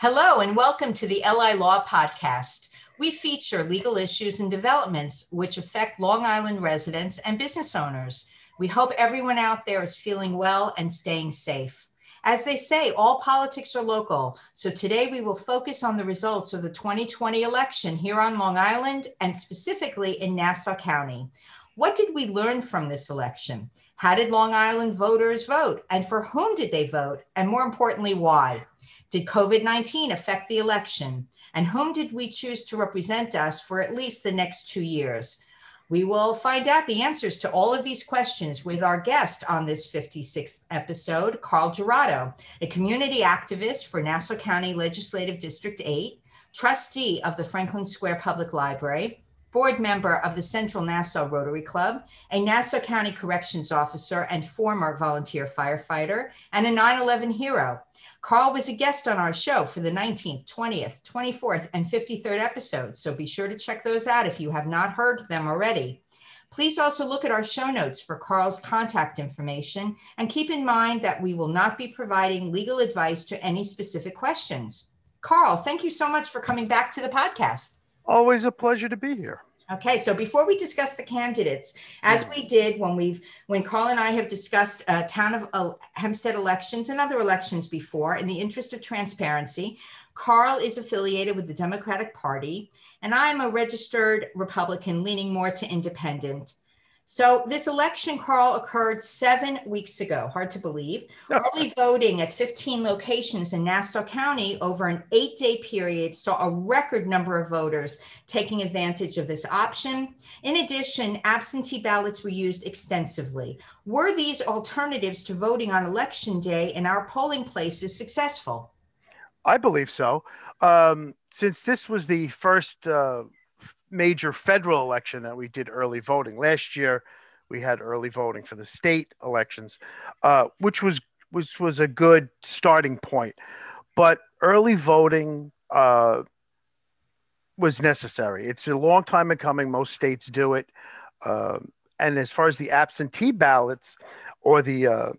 Hello, and welcome to the LI Law Podcast. We feature legal issues and developments which affect Long Island residents and business owners. We hope everyone out there is feeling well and staying safe. As they say, all politics are local. So today we will focus on the results of the 2020 election here on Long Island and specifically in Nassau County. What did we learn from this election? How did Long Island voters vote? And for whom did they vote? And more importantly, why? Did COVID 19 affect the election? And whom did we choose to represent us for at least the next two years? We will find out the answers to all of these questions with our guest on this 56th episode, Carl Gerrato, a community activist for Nassau County Legislative District 8, trustee of the Franklin Square Public Library, board member of the Central Nassau Rotary Club, a Nassau County Corrections Officer and former volunteer firefighter, and a 9 11 hero. Carl was a guest on our show for the 19th, 20th, 24th, and 53rd episodes, so be sure to check those out if you have not heard them already. Please also look at our show notes for Carl's contact information and keep in mind that we will not be providing legal advice to any specific questions. Carl, thank you so much for coming back to the podcast. Always a pleasure to be here. Okay, so before we discuss the candidates, as we did when we've when Carl and I have discussed uh, town of uh, Hempstead elections and other elections before, in the interest of transparency, Carl is affiliated with the Democratic Party, and I'm a registered Republican, leaning more to independent. So this election, Carl, occurred seven weeks ago. Hard to believe. Early voting at 15 locations in Nassau County over an eight-day period saw a record number of voters taking advantage of this option. In addition, absentee ballots were used extensively. Were these alternatives to voting on election day in our polling places successful? I believe so. Um, since this was the first uh, major federal election that we did early voting. Last year, we had early voting for the state elections, uh, which was which was a good starting point. But early voting uh, was necessary. It's a long time in coming. Most states do it. Um, and as far as the absentee ballots or the uh,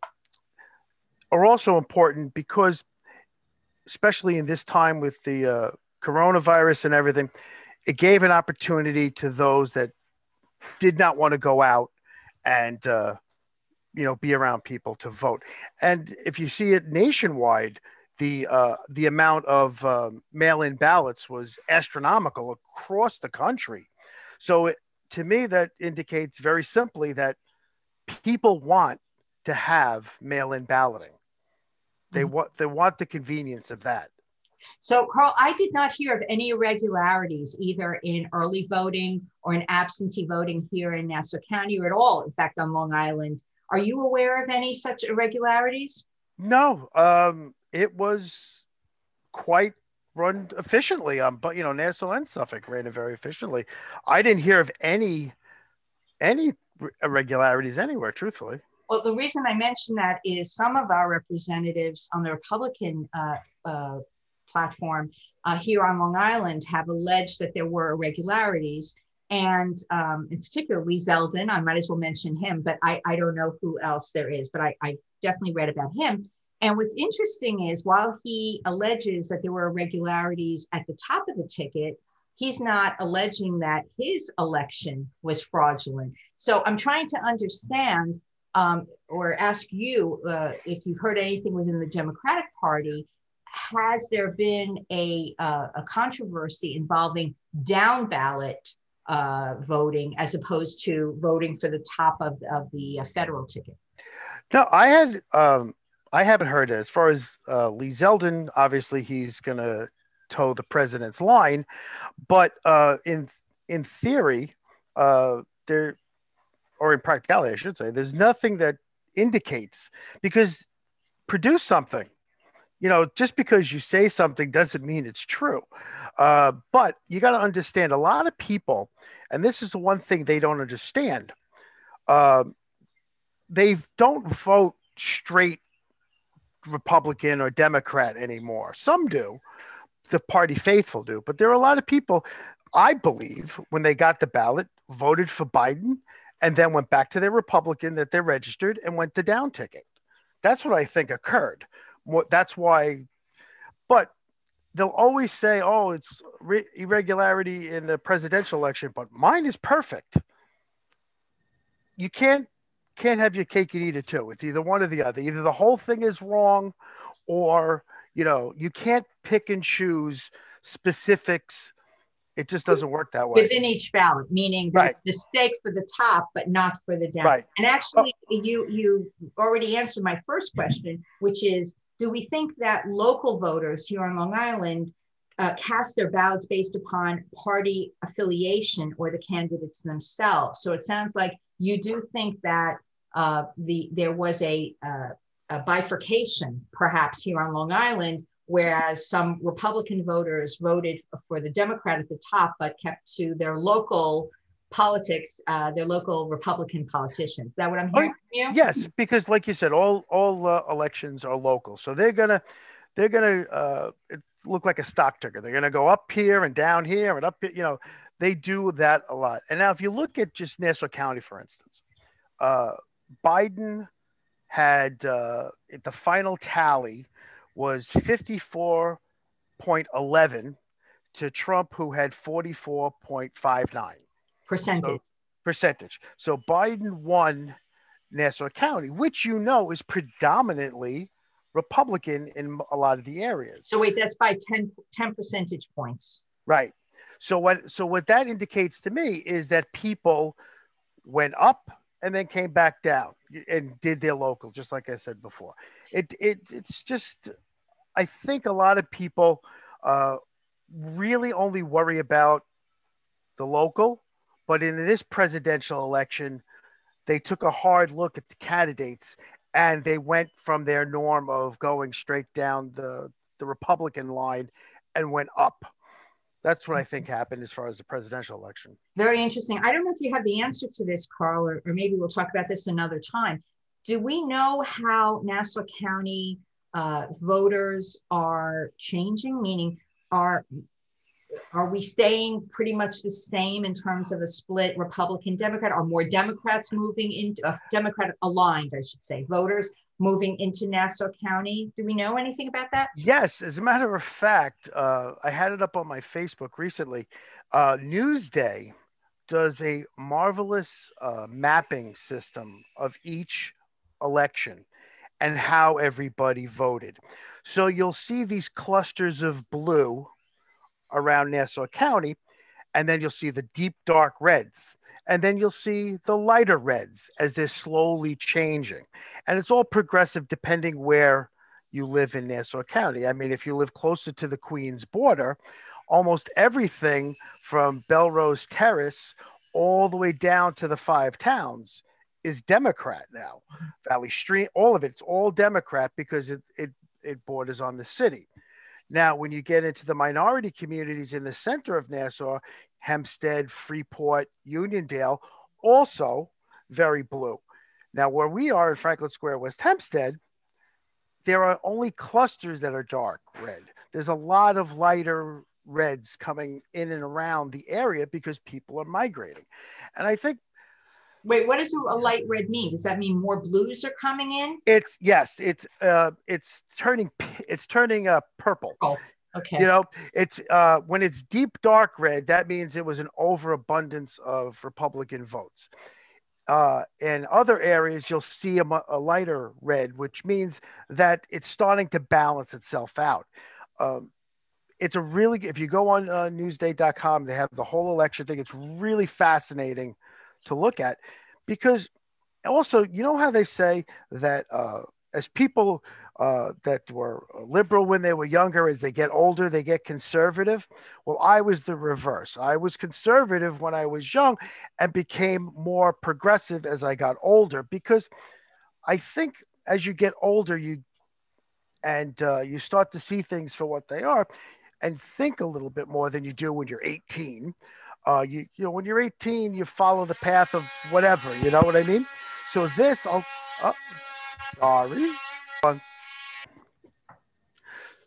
are also important because, especially in this time with the uh, coronavirus and everything, it gave an opportunity to those that did not want to go out and uh, you know be around people to vote. And if you see it nationwide, the uh, the amount of um, mail-in ballots was astronomical across the country. So it, to me, that indicates very simply that people want to have mail-in balloting. They mm-hmm. want they want the convenience of that. So, Carl, I did not hear of any irregularities either in early voting or in absentee voting here in Nassau County or at all, in fact, on Long Island. Are you aware of any such irregularities? No, um, it was quite run efficiently. Um, but you know, Nassau and Suffolk ran it very efficiently. I didn't hear of any any irregularities anywhere, truthfully. Well, the reason I mention that is some of our representatives on the Republican uh, uh, platform uh, here on Long Island have alleged that there were irregularities. And um, in particular, Lee Zeldin, I might as well mention him, but I, I don't know who else there is, but I, I definitely read about him. And what's interesting is while he alleges that there were irregularities at the top of the ticket, he's not alleging that his election was fraudulent. So I'm trying to understand um, or ask you uh, if you've heard anything within the Democratic Party has there been a, uh, a controversy involving down ballot uh, voting as opposed to voting for the top of, of the uh, federal ticket? No, I had um, I haven't heard it. As far as uh, Lee Zeldin, obviously he's going to toe the president's line, but uh, in in theory, uh, there or in practicality, I should say, there's nothing that indicates because produce something you know, just because you say something doesn't mean it's true. Uh, but you got to understand a lot of people, and this is the one thing they don't understand. Uh, they don't vote straight Republican or Democrat anymore. Some do, the party faithful do, but there are a lot of people, I believe, when they got the ballot, voted for Biden and then went back to their Republican that they registered and went to down ticket. That's what I think occurred that's why. But they'll always say, "Oh, it's re- irregularity in the presidential election," but mine is perfect. You can't can't have your cake and eat it too. It's either one or the other. Either the whole thing is wrong, or you know, you can't pick and choose specifics. It just doesn't work that way. Within each ballot, meaning right. the stake for the top, but not for the down. Right. And actually, oh. you you already answered my first question, which is do we think that local voters here on Long Island uh, cast their ballots based upon party affiliation or the candidates themselves? So it sounds like you do think that uh, the there was a, uh, a bifurcation, perhaps here on Long Island, whereas some Republican voters voted for the Democrat at the top, but kept to their local politics, uh, their local Republican politicians. Is that what I'm hearing oh, Yes, because like you said, all all uh, elections are local, so they're gonna they're gonna uh, look like a stock ticker. They're gonna go up here and down here and up. You know, they do that a lot. And now, if you look at just Nassau County, for instance, uh, Biden had uh, the final tally was fifty four point eleven to Trump, who had forty four point five nine percentage. So, percentage. So Biden won Nassau County, which you know is predominantly Republican in a lot of the areas. So wait, that's by 10, 10 percentage points. Right. So what so what that indicates to me is that people went up and then came back down and did their local, just like I said before. It it it's just I think a lot of people uh, really only worry about the local but in this presidential election, they took a hard look at the candidates and they went from their norm of going straight down the, the Republican line and went up. That's what I think happened as far as the presidential election. Very interesting. I don't know if you have the answer to this, Carl, or, or maybe we'll talk about this another time. Do we know how Nassau County uh, voters are changing? Meaning, are are we staying pretty much the same in terms of a split Republican Democrat? Are more Democrats moving into uh, Democrat aligned, I should say, voters moving into Nassau County? Do we know anything about that? Yes, as a matter of fact, uh, I had it up on my Facebook recently. Uh, Newsday does a marvelous uh, mapping system of each election and how everybody voted. So you'll see these clusters of blue around Nassau County. And then you'll see the deep dark reds. And then you'll see the lighter reds as they're slowly changing. And it's all progressive depending where you live in Nassau County. I mean, if you live closer to the Queens border, almost everything from Bellerose Terrace all the way down to the five towns is Democrat now. Mm-hmm. Valley Stream, all of it, it's all Democrat because it, it, it borders on the city. Now, when you get into the minority communities in the center of Nassau, Hempstead, Freeport, Uniondale, also very blue. Now, where we are in Franklin Square, West Hempstead, there are only clusters that are dark red. There's a lot of lighter reds coming in and around the area because people are migrating. And I think Wait, what does a light red mean? Does that mean more blues are coming in? It's yes, it's uh it's turning it's turning uh purple. Oh, okay. You know, it's uh when it's deep dark red, that means it was an overabundance of Republican votes. Uh, in other areas, you'll see a, a, lighter red, which means that it's starting to balance itself out. Um, it's a really, if you go on uh, newsday.com, they have the whole election thing. It's really fascinating to look at because also you know how they say that uh, as people uh, that were liberal when they were younger as they get older they get conservative? Well i was the reverse. I was conservative when i was young and became more progressive as i got older because i think as you get older you and uh, you start to see things for what they are and think a little bit more than you do when you're 18 uh, you you know when you're 18, you follow the path of whatever. You know what I mean? So this, I'll. Oh, sorry.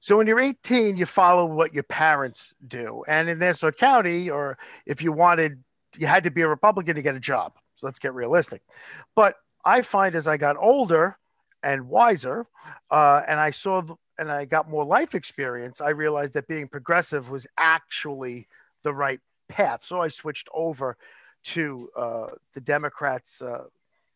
So when you're 18, you follow what your parents do, and in Nassau County, or if you wanted, you had to be a Republican to get a job. So let's get realistic. But I find as I got older and wiser, uh, and I saw and I got more life experience, I realized that being progressive was actually the right path. So I switched over to uh, the Democrats uh,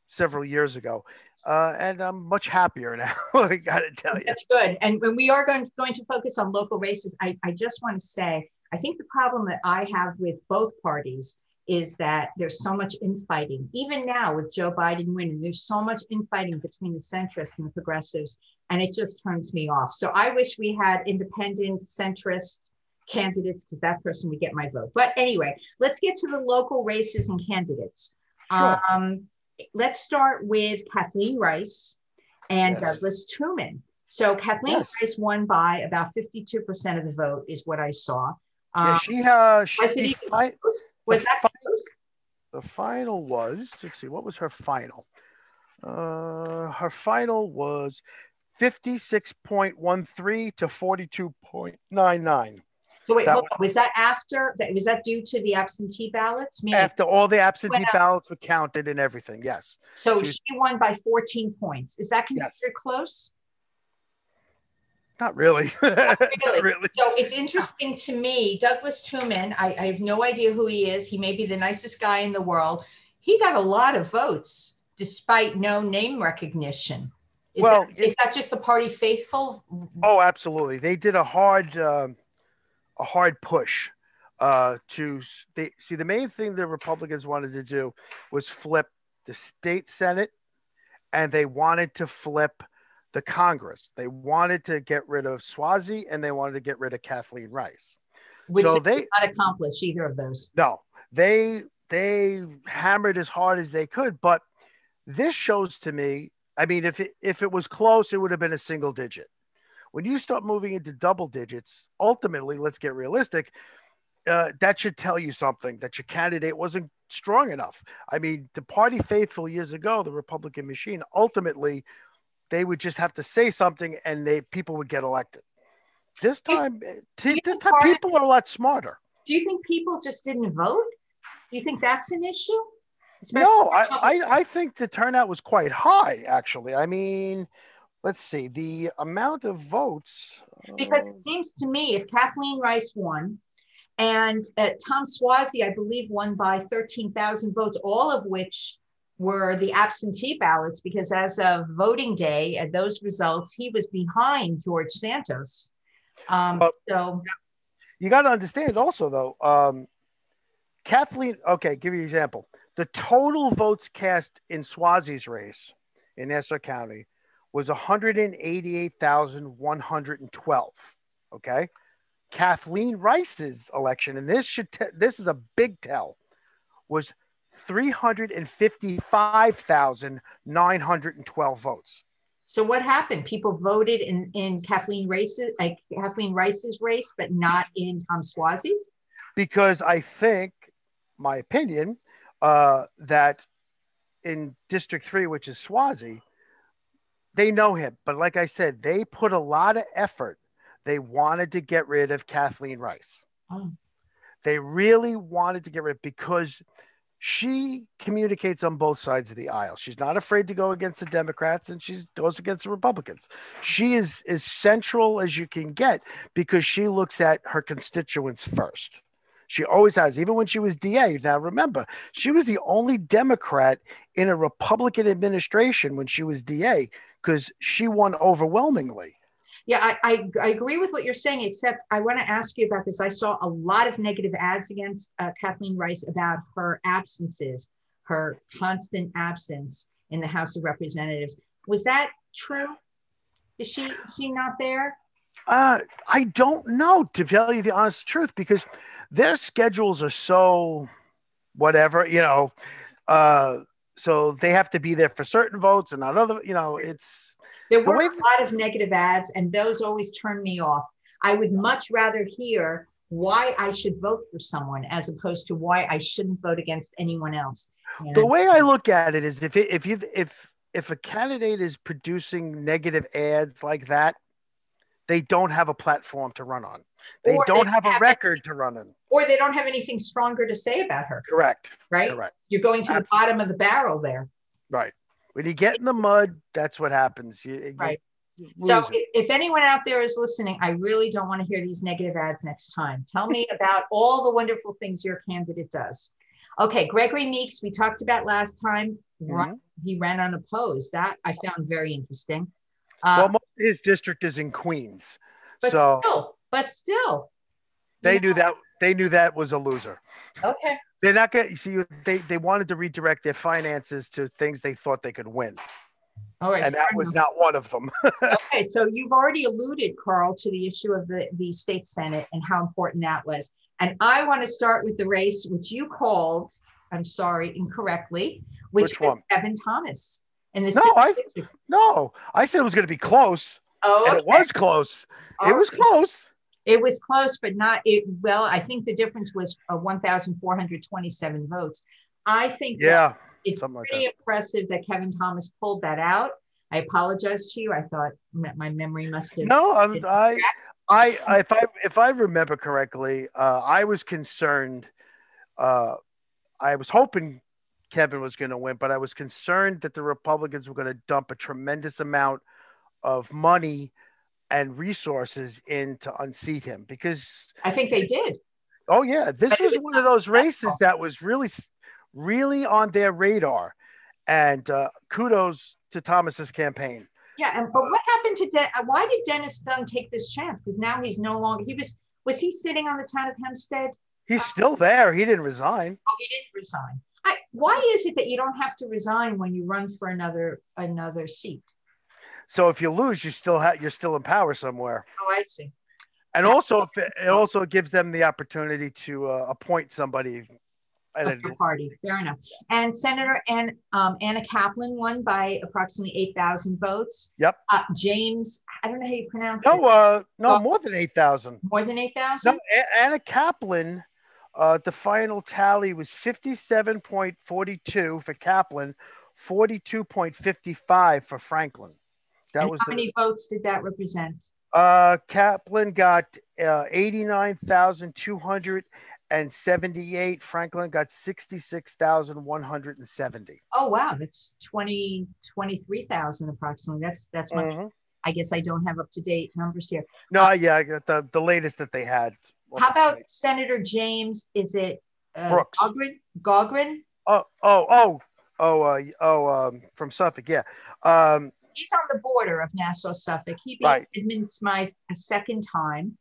several years ago. Uh, and I'm much happier now. I got to tell you. That's good. And when we are going, going to focus on local races, I, I just want to say I think the problem that I have with both parties is that there's so much infighting. Even now with Joe Biden winning, there's so much infighting between the centrists and the progressives, and it just turns me off. So I wish we had independent centrist candidates because that person would get my vote. But anyway, let's get to the local races and candidates. Sure. Um, let's start with Kathleen Rice and yes. Douglas Tuman. So Kathleen yes. Rice won by about 52% of the vote, is what I saw. Yeah, um, she uh she fi- was that fi- the final was let's see what was her final. Uh, her final was 56.13 to 42.99. So wait, hold on. Was that after? That was that due to the absentee ballots? Meaning after all the absentee ballots were counted and everything, yes. So she, she won by 14 points. Is that considered yes. close? Not really. Not really. Not really. So it's interesting to me. Douglas Tuman, I, I have no idea who he is. He may be the nicest guy in the world. He got a lot of votes despite no name recognition. Is well, that, is that just the party faithful? Oh, absolutely. They did a hard. Um, a hard push uh, to they, see the main thing the Republicans wanted to do was flip the state Senate and they wanted to flip the Congress. They wanted to get rid of Suozzi and they wanted to get rid of Kathleen Rice. Which so they not accomplish either of those. No, they they hammered as hard as they could, but this shows to me. I mean, if it if it was close, it would have been a single digit. When you start moving into double digits, ultimately, let's get realistic. Uh, that should tell you something that your candidate wasn't strong enough. I mean, the party faithful years ago, the Republican machine, ultimately, they would just have to say something and they people would get elected. This time, t- this time, people are a lot smarter. Do you think people just didn't vote? Do you think that's an issue? Especially no, I, I, I think the turnout was quite high, actually. I mean, let's see the amount of votes. Because it seems to me if Kathleen Rice won, and uh, Tom Suozzi, I believe, won by 13,000 votes, all of which were the absentee ballots, because as of voting day, at those results, he was behind George Santos. Um, so you got to understand also, though, um, Kathleen, okay, give you an example. The total votes cast in Suozzi's race in Nassau County was 188,112. Okay. Kathleen Rice's election, and this should te- this is a big tell, was 355,912 votes. So what happened? People voted in, in Kathleen Rice's like Kathleen Rice's race, but not in Tom Suozzi's? Because I think, my opinion, uh, that in District 3, which is Suozzi, they know him. But like I said, they put a lot of effort. They wanted to get rid of Kathleen Rice. Oh. They really wanted to get rid of because she communicates on both sides of the aisle. She's not afraid to go against the Democrats and she goes against the Republicans. She is as central as you can get because she looks at her constituents first. She always has, even when she was DA. Now, remember, she was the only Democrat in a Republican administration when she was DA because she won overwhelmingly. Yeah, I, I, I, agree with what you're saying, except I want to ask you about this. I saw a lot of negative ads against uh, Kathleen Rice about her absences, her constant absence in the House of Representatives. Was that true? Is she is she not there? Uh, I don't know, to tell you the honest truth, because their schedules are so whatever, you know. Uh, so they have to be there for certain votes and not other. You know, it's there were the a lot of negative ads, and those always turn me off. I would much rather hear why I should vote for someone as opposed to why I shouldn't vote against anyone else. The way I look at it is if it, if you if if a candidate is producing negative ads like that, they don't have a platform to run on. They don't they have a record to run on. Or they don't have anything stronger to say about her. Correct. Right? Correct. You're going to Absolutely. the bottom of the barrel there. Right. When you get in the mud, that's what happens. You, right. So it. if, anyone out there is listening, I really don't want to hear these negative ads next time. Tell me about all the wonderful things your candidate does. Okay, Gregory Meeks, we talked about last time. Run, he ran unopposed. That I found very interesting. Uh, well, most of his district is in Queens, but so still, but still, they do know, that they knew that was a loser. Okay. They're not going to see. They they wanted to redirect their finances to things they thought they could win, All right. and that was enough. not one of them. okay, so you've already alluded, Carl, to the issue of the, the state senate and how important that was. And I want to start with the race, which you called, I'm sorry, incorrectly, which, Which was one? Kevin Thomas. In the No, I- no, I said it was going to be close, oh, and it oh, was close. All It was right. close. It was close, but not it. Well, I think the difference was uh, 1,427 votes. I think Yeah, it's something like pretty impressive that Kevin Thomas pulled that out. I apologize to you. I thought my memory must have. no, I'm, I, I, I, if I, if I remember correctly, uh, I was concerned. Uh, I was hoping Kevin was going to win, but I was concerned that the Republicans were going to dump a tremendous amount of money and resources in to unseat him because I think they did. Oh yeah, this But was was one of those races that was really, really on their radar, and uh, kudos to Thomas's campaign. Yeah, and but what happened to Den- uh, why did Dennis Dunne take this chance? Because now he's no longer. He was was he sitting on the town of Hempstead? He's still there. He didn't resign. Oh, he didn't resign. I, why is it that you don't have to resign when you run for another another seat? So if you lose, you still have you're still in power somewhere. Oh, I see. And also, if it, also gives them the opportunity to uh, appoint somebody. At a, party, fair enough. And Senator Ann, um, Anna Kaplan won by approximately eight thousand votes. Yep. Uh, James, I don't know how you pronounce no, it. uh, no, Oh. more than eight thousand. More than 8,000? No. A- Anna Kaplan. Uh, the final tally was fifty-seven point forty-two for Kaplan, forty-two point fifty-five for Franklin. That and was how the, many votes did that represent? Uh, Kaplan got uh, 89,278. Franklin got 66,170. Oh wow, that's 20, 23,000 approximately. That's that's much. Mhm. I guess I don't have up to date numbers here. No, yeah, I got the, the latest that they had. How about Senator James? Is it uh, Brooks. Gogren? Gogren? Oh, oh, oh, oh, uh, oh, um, from Suffolk, yeah. Um, He's on the border of Nassau, Suffolk. He beat Right. Edmund Smythe a second time.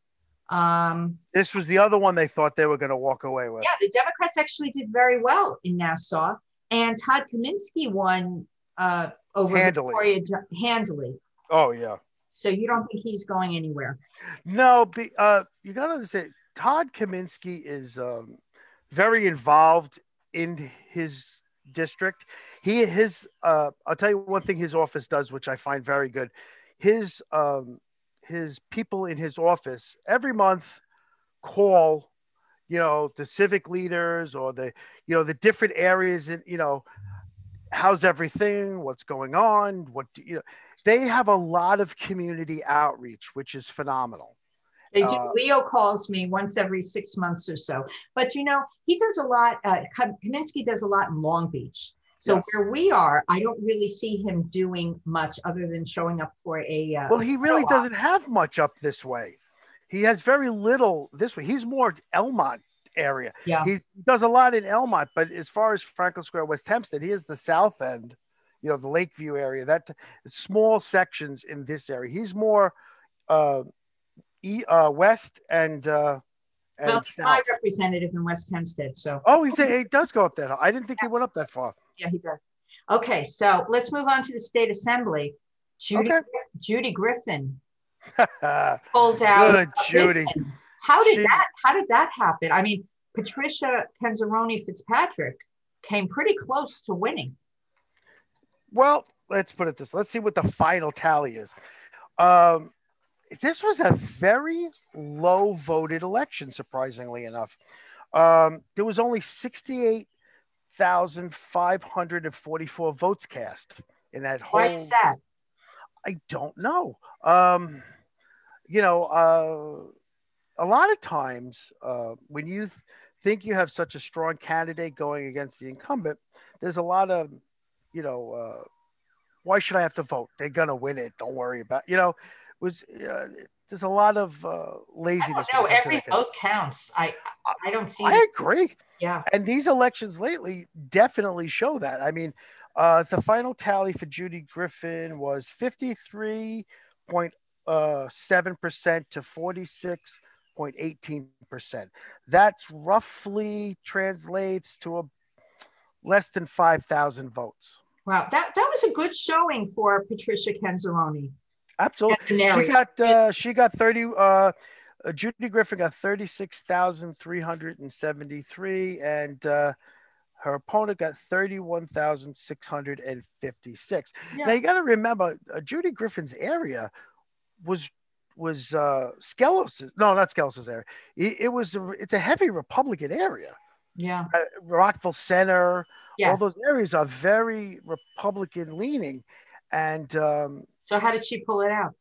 Um, this was the other one they thought they were going to walk away with. yeah, the Democrats actually did very well in Nassau, and Todd Kaminsky won uh, over Handily. Victoria handily. Oh, yeah. So you don't think he's going anywhere? No, be, uh, you got to understand, Todd Kaminsky is um, very involved in his district. He his uh, I'll tell you one thing his office does, which I find very good. His um, his people in his office every month call, you know, the civic leaders or the you know the different areas and you know how's everything, what's going on, what do you know. They have a lot of community outreach, which is phenomenal. They do. Uh, Leo calls me once every six months or so. But you know, he does a lot. Uh, Kaminsky does a lot in Long Beach. So Yes. where we are, I don't really see him doing much other than showing up for a. Uh, Well, he really co-op. doesn't have much up this way. He has very little this way. He's more Elmont area. Yeah. He's, he does a lot in Elmont, but as far as Franklin Square, West Hempstead, he is the south end, you know, the Lakeview area, that small sections in this area. He's more uh, e, uh, west and, uh, and well, my representative in West Hempstead. So Oh, he's, he does go up that. I didn't think he went up that far. yeah, he does. Okay, so let's move on to the state assembly. Judy, Okay. Judy Griffin pulled out. Good, Judy. How did She- that? How did that happen? I mean, Patricia Canzoneri Fitzpatrick came pretty close to winning. Well, let's put it this. Let's see what the final tally is. Um, this was a very low voted election, surprisingly enough. Um, there was only 68,544 votes cast in that whole. Why is that? I don't know. Um, you know, uh, a lot of times uh, when you th- think you have such a strong candidate going against the incumbent, there's a lot of, you know, uh, why should I have to vote? They're gonna win it. Don't worry about you know. Was uh, there's a lot of uh, laziness. No, every vote counts. I I don't see. I agree. Yeah. And these elections lately definitely show that. I mean, uh, the final tally for Judy Griffin was 53.7% uh, to 46.18%. That's roughly translates to a less than 5,000 votes. Wow, that, that was a good showing for Patricia Canzoneri. Absolutely. She got uh, she got 30 uh, Judy Griffin got 36,373 and uh, her opponent got 31,656. Yeah. Now you got to remember, uh, Judy Griffin's area was was uh Skelos no not Skelos's area it, it, was a, it's a heavy Republican area yeah uh, Rockville Center yeah. all those areas are very Republican leaning and um so how did she pull it out?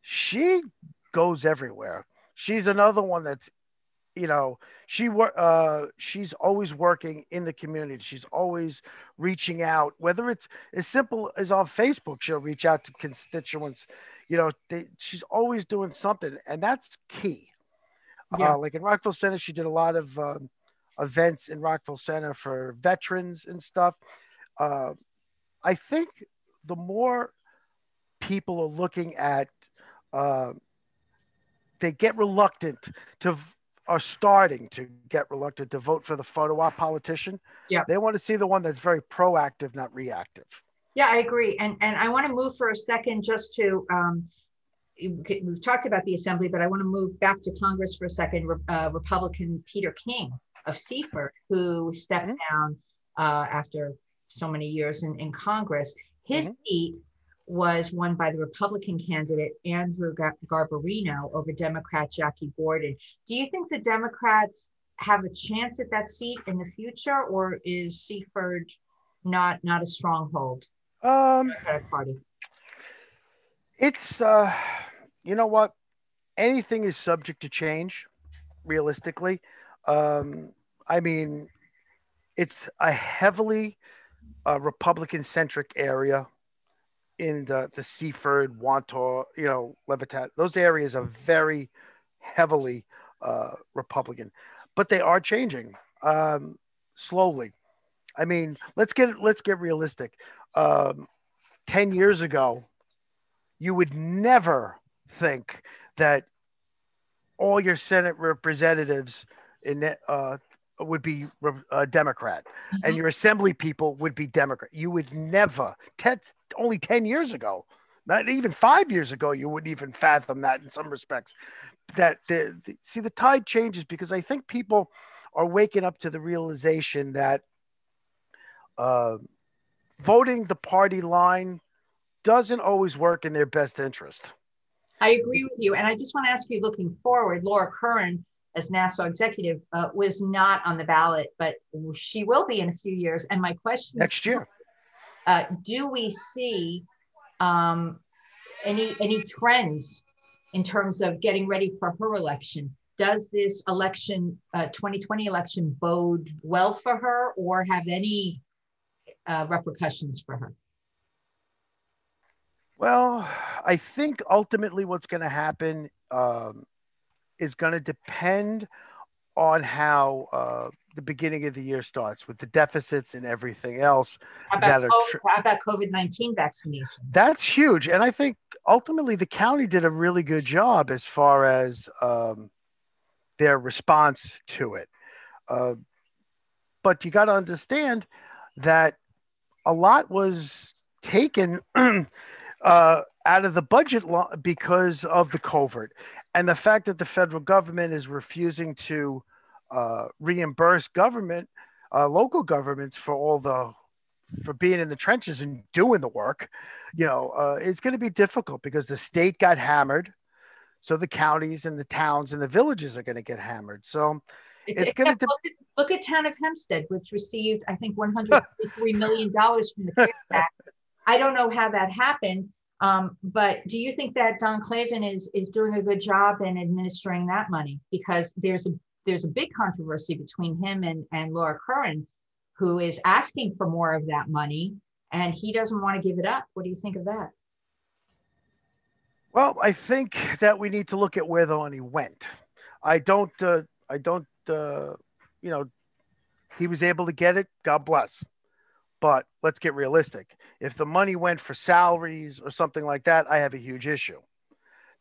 She goes everywhere. She's another one that's you know she uh she's always working in the community. She's always reaching out whether it's as simple as on facebook she'll reach out to constituents you know they, she's always doing something and that's key. Yeah. uh, like in rockville center she did a lot of um, events in rockville center for veterans and stuff. Uh, i think the more people are looking at uh, they get reluctant to are starting to get reluctant to vote for the photo op politician. Yeah. They want to see the one that's very proactive, not reactive. Yeah, I agree. And and I want to move for a second just to um, we've talked about the assembly, but I want to move back to Congress for a second. Uh, Republican Peter King of Seaford, who stepped mm-hmm. down uh, after so many years in, in Congress, his mm-hmm. seat was won by the Republican candidate Andrew Garbarino over Democrat Jackie Gordon. Do you think the Democrats have a chance at that seat in the future, or is Seaford not not a stronghold? Um, party. It's uh, you know what, anything is subject to change. Realistically, um, I mean, it's a heavily uh, Republican centric area in the the Seaford, Wantagh, you know, Levittown, those areas are very heavily uh, Republican, but they are changing um, slowly. I mean, let's get let's get realistic. Um, Ten years ago, you would never think that all your Senate representatives in uh, would be a Democrat mm-hmm. and your assembly people would be Democrat. You would never, ten, only 10 years ago, not even five years ago, you wouldn't even fathom that in some respects. That the, the see, the tide changes because I think people are waking up to the realization that uh, voting the party line doesn't always work in their best interest. I agree with you. And I just want to ask you looking forward, Laura Curran as Nassau executive uh, was not on the ballot, but she will be in a few years. And my question next year, uh, do we see um, any any trends in terms of getting ready for her election? Does this election, uh, 2020 election, bode well for her, or have any uh, repercussions for her? Well, I think ultimately what's going to happen um, is going to depend on how uh, the beginning of the year starts with the deficits and everything else how about, that are tr- how about COVID-19 vaccination? That's huge. And I think ultimately the county did a really good job as far as um, their response to it. Uh, but you got to understand that a lot was taken uh, out of the budget lo- because of the COVID and the fact that the federal government is refusing to uh, reimburse government, uh, local governments for all the for being in the trenches and doing the work, you know, uh, it's going to be difficult because the state got hammered, so the counties and the towns and the villages are going to get hammered. So it's, it's going to look, at, look at town of Hempstead, which received I think 153 million dollars from the CARES Act. I don't know how that happened, um, but do you think that Don Clavin is is doing a good job in administering that money? Because there's a there's a big controversy between him and, and Laura Curran, who is asking for more of that money and he doesn't want to give it up. What do you think of that? Well, I think that we need to look at where the money went. I don't, uh, I don't, uh, you know, he was able to get it. God bless. But let's get realistic. If the money went for salaries or something like that, I have a huge issue.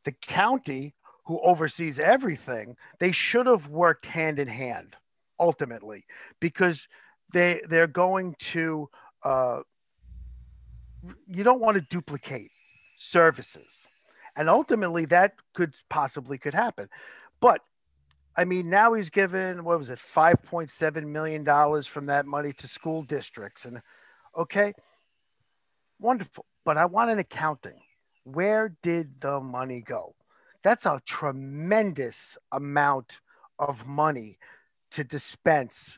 The county, who oversees everything, they should have worked hand in hand ultimately because they they're going to uh, you don't want to duplicate services and ultimately that could possibly could happen but i mean now he's given what was it 5.7 million dollars from that money to school districts and okay wonderful but i want an accounting where did the money go that's a tremendous amount of money to dispense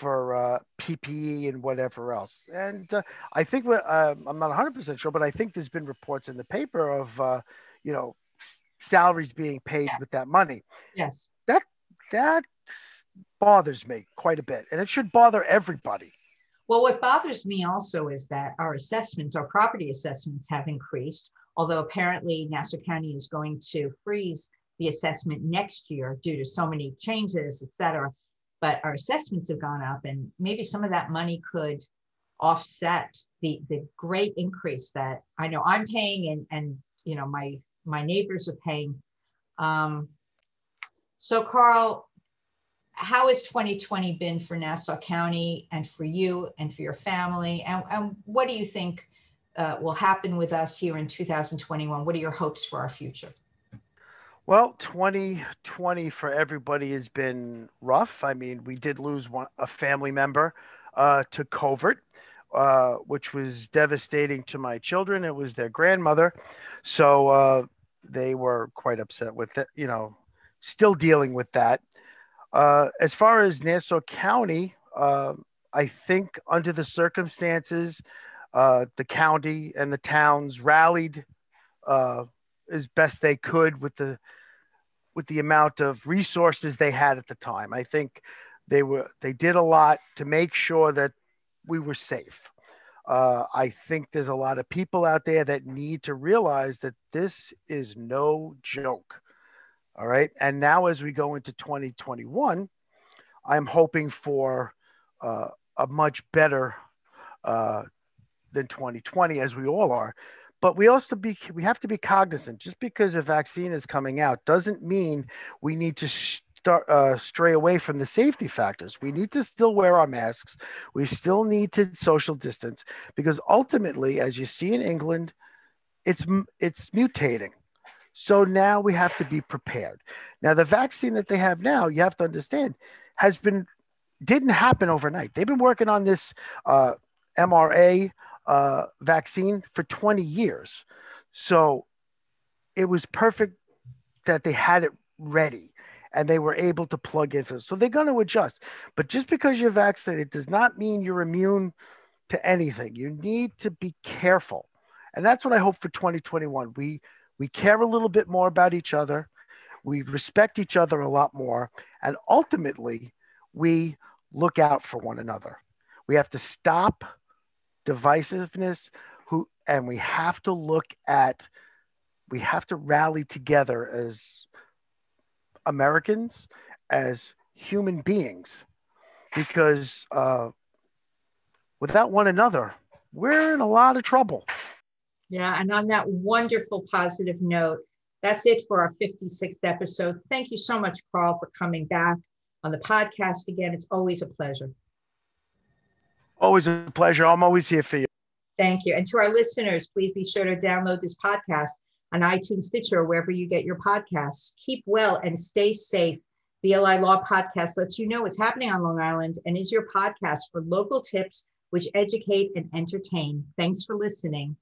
for uh, PPE and whatever else. And uh, I think uh, I'm not 100% sure, but I think there's been reports in the paper of, uh, you know, salaries being paid Yes. with that money. Yes. That bothers me quite a bit, and it should bother everybody. Well, what bothers me also is that our assessments, our property assessments have increased, although apparently Nassau County is going to freeze the assessment next year due to so many changes, et cetera. But our assessments have gone up and maybe some of that money could offset the, the great increase that I know I'm paying and, and, you know, my, my neighbors are paying. Um, so Carl, how has 2020 been for Nassau County and for you and for your family? And, and what do you think uh, will happen with us here in 2021? What are your hopes for our future? Well, 2020 for everybody has been rough. I mean, we did lose one, a family member uh, to COVID, uh, which was devastating to my children. It was their grandmother. So uh, they were quite upset with it, you know, still dealing with that. Uh, as far as Nassau County, uh, I think under the circumstances, uh, the county and the towns rallied uh, as best they could with the with the amount of resources they had at the time. I think they were they did a lot to make sure that we were safe. Uh, I think there's a lot of people out there that need to realize that this is no joke. All right, and now as we go into 2021, I'm hoping for uh, a much better uh, than 2020, as we all are. But we also be we have to be cognizant. Just because a vaccine is coming out doesn't mean we need to start uh, stray away from the safety factors. We need to still wear our masks. We still need to social distance because ultimately as you see in england it's it's mutating so now we have to be prepared now the vaccine that they have now you have to understand has been didn't happen overnight they've been working on this uh, mRNA uh, vaccine for 20 years. So it was perfect that they had it ready and they were able to plug in for this. So they're going to adjust. But just because you're vaccinated does not mean you're immune to anything. You need to be careful. And that's what I hope for 2021. We we care a little bit more about each other. We respect each other a lot more. And ultimately, we look out for one another. We have to stop divisiveness who and we have to look at we have to rally together as Americans, as human beings, because uh, without one another, we're in a lot of trouble. Yeah, and on that wonderful positive note, that's it for our 56th episode. Thank you so much, Carl, for coming back on the podcast again. It's always a pleasure. Always a pleasure. I'm always here for you. Thank you. And to our listeners, please be sure to download this podcast on iTunes, Stitcher, wherever you get your podcasts. Keep well and stay safe. The LI Law Podcast lets you know what's happening on Long Island and is your podcast for local tips which educate and entertain. Thanks for listening.